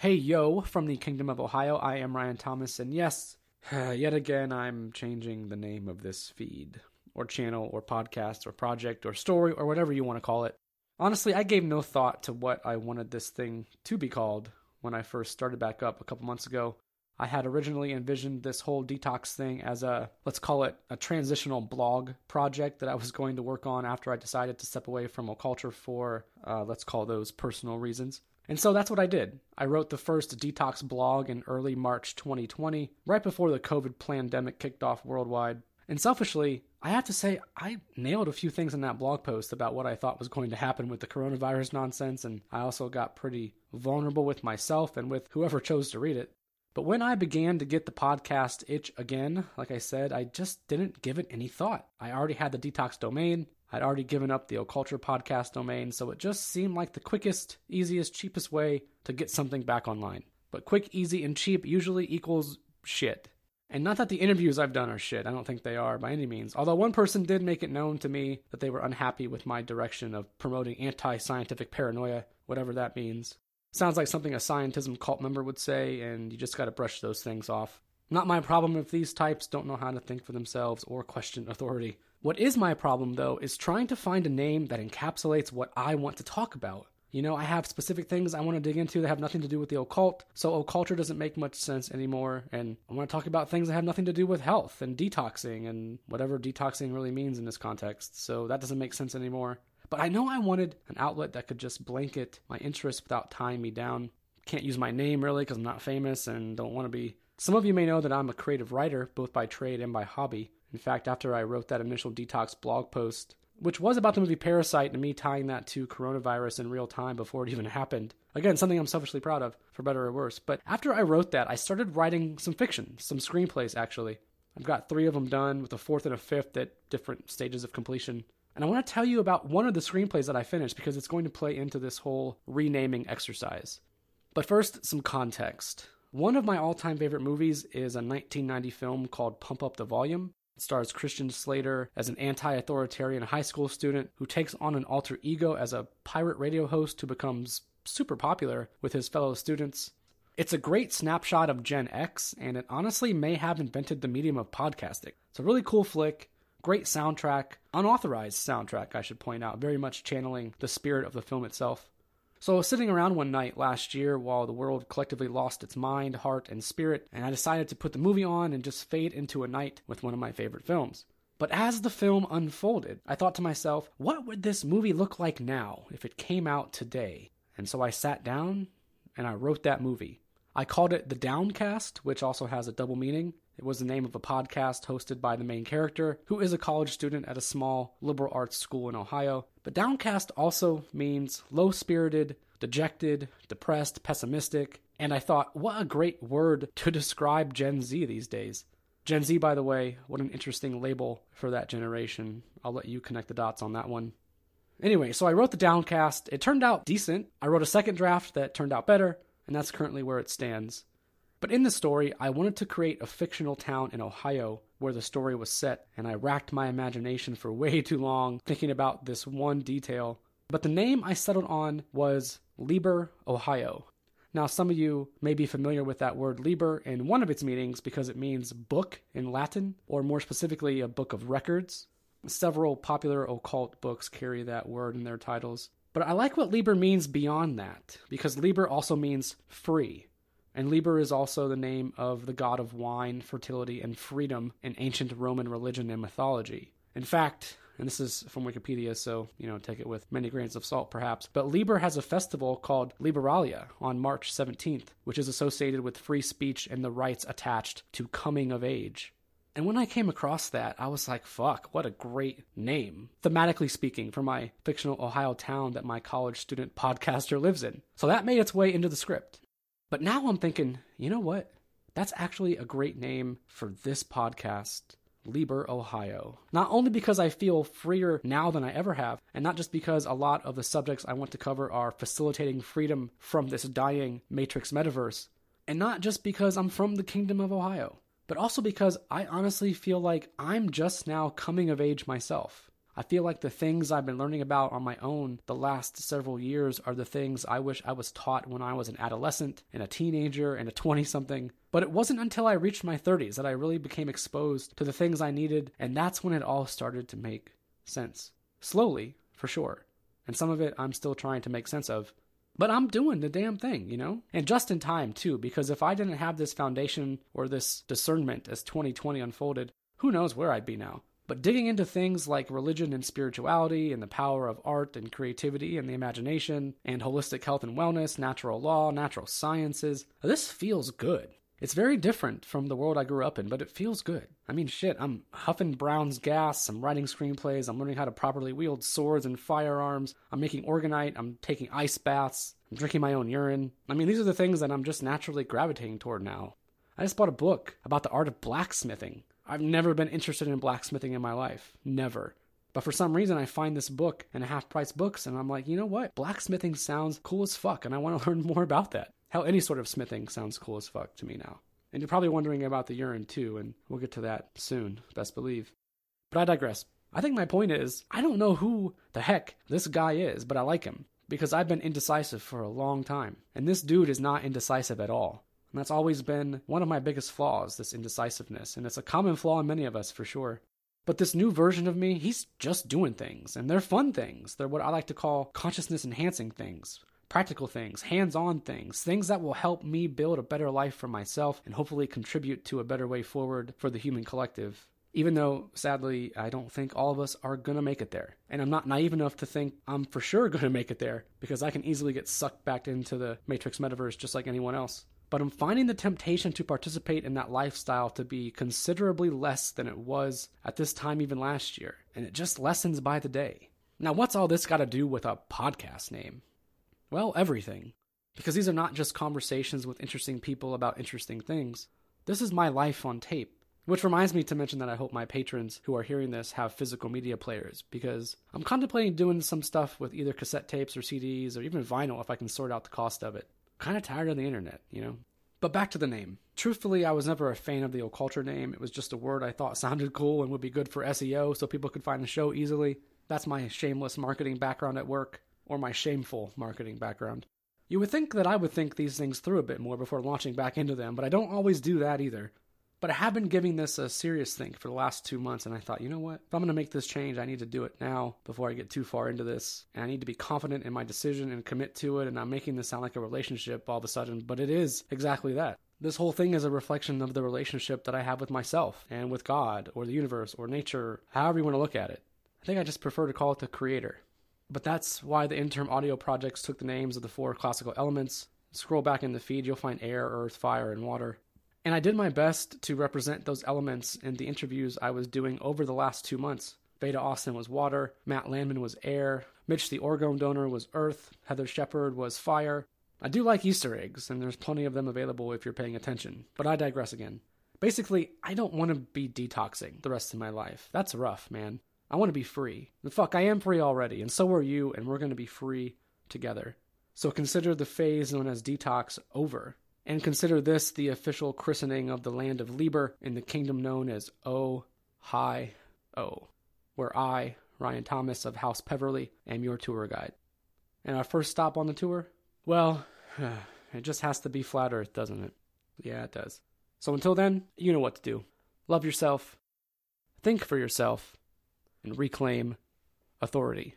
Hey yo, from the Kingdom of Ohio, I am Ryan Thomas, and yes, yet again I'm changing the name of this feed, or channel, or podcast, or project, or story, or whatever you want to call it. Honestly, I gave no thought to what I wanted this thing to be called when I first started back up a couple months ago. I had originally envisioned this whole detox thing as a, let's call it a transitional blog project that I was going to work on after I decided to step away from Occulture for, uh, let's call those personal reasons. And so that's what I did. I wrote the first detox blog in early March 2020, right before the COVID pandemic kicked off worldwide. And selfishly, I have to say, I nailed a few things in that blog post about what I thought was going to happen with the coronavirus nonsense, and I also got pretty vulnerable with myself and with whoever chose to read it. But when I began to get the podcast itch again, like I said, I just didn't give it any thought. I already had the detox domain. I'd already given up the Occulture podcast domain, so it just seemed like the quickest, easiest, cheapest way to get something back online. But quick, easy, and cheap usually equals shit. And not that the interviews I've done are shit, I don't think they are by any means. Although one person did make it known to me that they were unhappy with my direction of promoting anti scientific paranoia, whatever that means. Sounds like something a scientism cult member would say, and you just gotta brush those things off. Not my problem if these types don't know how to think for themselves or question authority. What is my problem, though, is trying to find a name that encapsulates what I want to talk about. You know, I have specific things I want to dig into that have nothing to do with the occult, so occulture doesn't make much sense anymore, and I want to talk about things that have nothing to do with health and detoxing and whatever detoxing really means in this context, so that doesn't make sense anymore. But I know I wanted an outlet that could just blanket my interests without tying me down. Can't use my name really because I'm not famous and don't want to be. Some of you may know that I'm a creative writer, both by trade and by hobby. In fact, after I wrote that initial detox blog post, which was about the movie Parasite and me tying that to coronavirus in real time before it even happened. Again, something I'm selfishly proud of, for better or worse. But after I wrote that, I started writing some fiction, some screenplays actually. I've got three of them done, with a fourth and a fifth at different stages of completion. And I want to tell you about one of the screenplays that I finished because it's going to play into this whole renaming exercise. But first, some context. One of my all time favorite movies is a 1990 film called Pump Up the Volume. Stars Christian Slater as an anti authoritarian high school student who takes on an alter ego as a pirate radio host who becomes super popular with his fellow students. It's a great snapshot of Gen X, and it honestly may have invented the medium of podcasting. It's a really cool flick, great soundtrack, unauthorized soundtrack, I should point out, very much channeling the spirit of the film itself. So I was sitting around one night last year while the world collectively lost its mind, heart, and spirit, and I decided to put the movie on and just fade into a night with one of my favorite films. But as the film unfolded, I thought to myself, what would this movie look like now if it came out today? And so I sat down and I wrote that movie. I called it The Downcast, which also has a double meaning. It was the name of a podcast hosted by the main character, who is a college student at a small liberal arts school in Ohio. But downcast also means low spirited, dejected, depressed, pessimistic. And I thought, what a great word to describe Gen Z these days. Gen Z, by the way, what an interesting label for that generation. I'll let you connect the dots on that one. Anyway, so I wrote the downcast. It turned out decent. I wrote a second draft that turned out better, and that's currently where it stands. But in the story, I wanted to create a fictional town in Ohio where the story was set, and I racked my imagination for way too long thinking about this one detail. But the name I settled on was Liber, Ohio. Now, some of you may be familiar with that word liber in one of its meanings because it means book in Latin, or more specifically, a book of records. Several popular occult books carry that word in their titles. But I like what Liber means beyond that, because Liber also means free. And Liber is also the name of the god of wine, fertility, and freedom in ancient Roman religion and mythology. In fact, and this is from Wikipedia, so, you know, take it with many grains of salt perhaps, but Liber has a festival called Liberalia on March 17th, which is associated with free speech and the rights attached to coming of age. And when I came across that, I was like, fuck, what a great name, thematically speaking, for my fictional Ohio town that my college student podcaster lives in. So that made its way into the script. But now I'm thinking, you know what? That's actually a great name for this podcast, Liber Ohio. Not only because I feel freer now than I ever have, and not just because a lot of the subjects I want to cover are facilitating freedom from this dying Matrix metaverse, and not just because I'm from the Kingdom of Ohio, but also because I honestly feel like I'm just now coming of age myself. I feel like the things I've been learning about on my own the last several years are the things I wish I was taught when I was an adolescent and a teenager and a 20 something. But it wasn't until I reached my 30s that I really became exposed to the things I needed, and that's when it all started to make sense. Slowly, for sure. And some of it I'm still trying to make sense of. But I'm doing the damn thing, you know? And just in time, too, because if I didn't have this foundation or this discernment as 2020 unfolded, who knows where I'd be now. But digging into things like religion and spirituality and the power of art and creativity and the imagination and holistic health and wellness, natural law, natural sciences, this feels good. It's very different from the world I grew up in, but it feels good. I mean, shit, I'm huffing Brown's gas, I'm writing screenplays, I'm learning how to properly wield swords and firearms, I'm making orgonite, I'm taking ice baths, I'm drinking my own urine. I mean, these are the things that I'm just naturally gravitating toward now. I just bought a book about the art of blacksmithing. I've never been interested in blacksmithing in my life. Never. But for some reason, I find this book in half price books, and I'm like, you know what? Blacksmithing sounds cool as fuck, and I want to learn more about that. Hell, any sort of smithing sounds cool as fuck to me now. And you're probably wondering about the urine too, and we'll get to that soon, best believe. But I digress. I think my point is, I don't know who the heck this guy is, but I like him because I've been indecisive for a long time. And this dude is not indecisive at all. And that's always been one of my biggest flaws, this indecisiveness. And it's a common flaw in many of us for sure. But this new version of me, he's just doing things. And they're fun things. They're what I like to call consciousness enhancing things. Practical things, hands on things, things that will help me build a better life for myself and hopefully contribute to a better way forward for the human collective. Even though, sadly, I don't think all of us are to make it there. And I'm not naive enough to think I'm for sure to make it there because I can easily get sucked back into the Matrix metaverse just like anyone else but I'm finding the temptation to participate in that lifestyle to be considerably less than it was at this time even last year, and it just lessens by the day. Now, what's all this got to do with a podcast name? Well, everything. Because these are not just conversations with interesting people about interesting things. This is my life on tape. Which reminds me to mention that I hope my patrons who are hearing this have physical media players because I'm contemplating doing some stuff with either cassette tapes or CDs or even vinyl if I can sort out the cost of it kind of tired of the internet, you know? But back to the name. Truthfully, I was never a fan of the Occulture name. It was just a word I thought sounded cool and would be good for SEO so people could find the show easily. That's my shameless marketing background at work, or my shameful marketing background. You would think that I would think these things through a bit more before launching back into them, but I don't always do that either. But I have been giving this a serious think for the last two months, and I thought, you know what? If I'm going to make this change, I need to do it now before I get too far into this. And I need to be confident in my decision and commit to it. And I'm making this sound like a relationship all of a sudden, but it is exactly that. This whole thing is a reflection of the relationship that I have with myself and with God or the universe or nature, however you want to look at it. I think I just prefer to call it the Creator. But that's why the interim audio projects took the names of the four classical elements. Scroll back in the feed, you'll find air, earth, fire, and water. And I did my best to represent those elements in the interviews I was doing over the last two months. Beta Austin was water, Matt Landman was air, Mitch the orgone donor was earth, Heather Shepard was fire. I do like Easter eggs, and there's plenty of them available if you're paying attention, but I digress again. Basically, I don't want to be detoxing the rest of my life. That's rough, man. I want to be free. The fuck, I am free already, and so are you, and we're going to be free together. So consider the phase known as detox over and consider this the official christening of the land of Liber in the kingdom known as O High O, where I, Ryan Thomas of House Peverly, am your tour guide. And our first stop on the tour? Well, it just has to be flat Earth, doesn't it? Yeah, it does. So until then, you know what to do. Love yourself, think for yourself, and reclaim authority.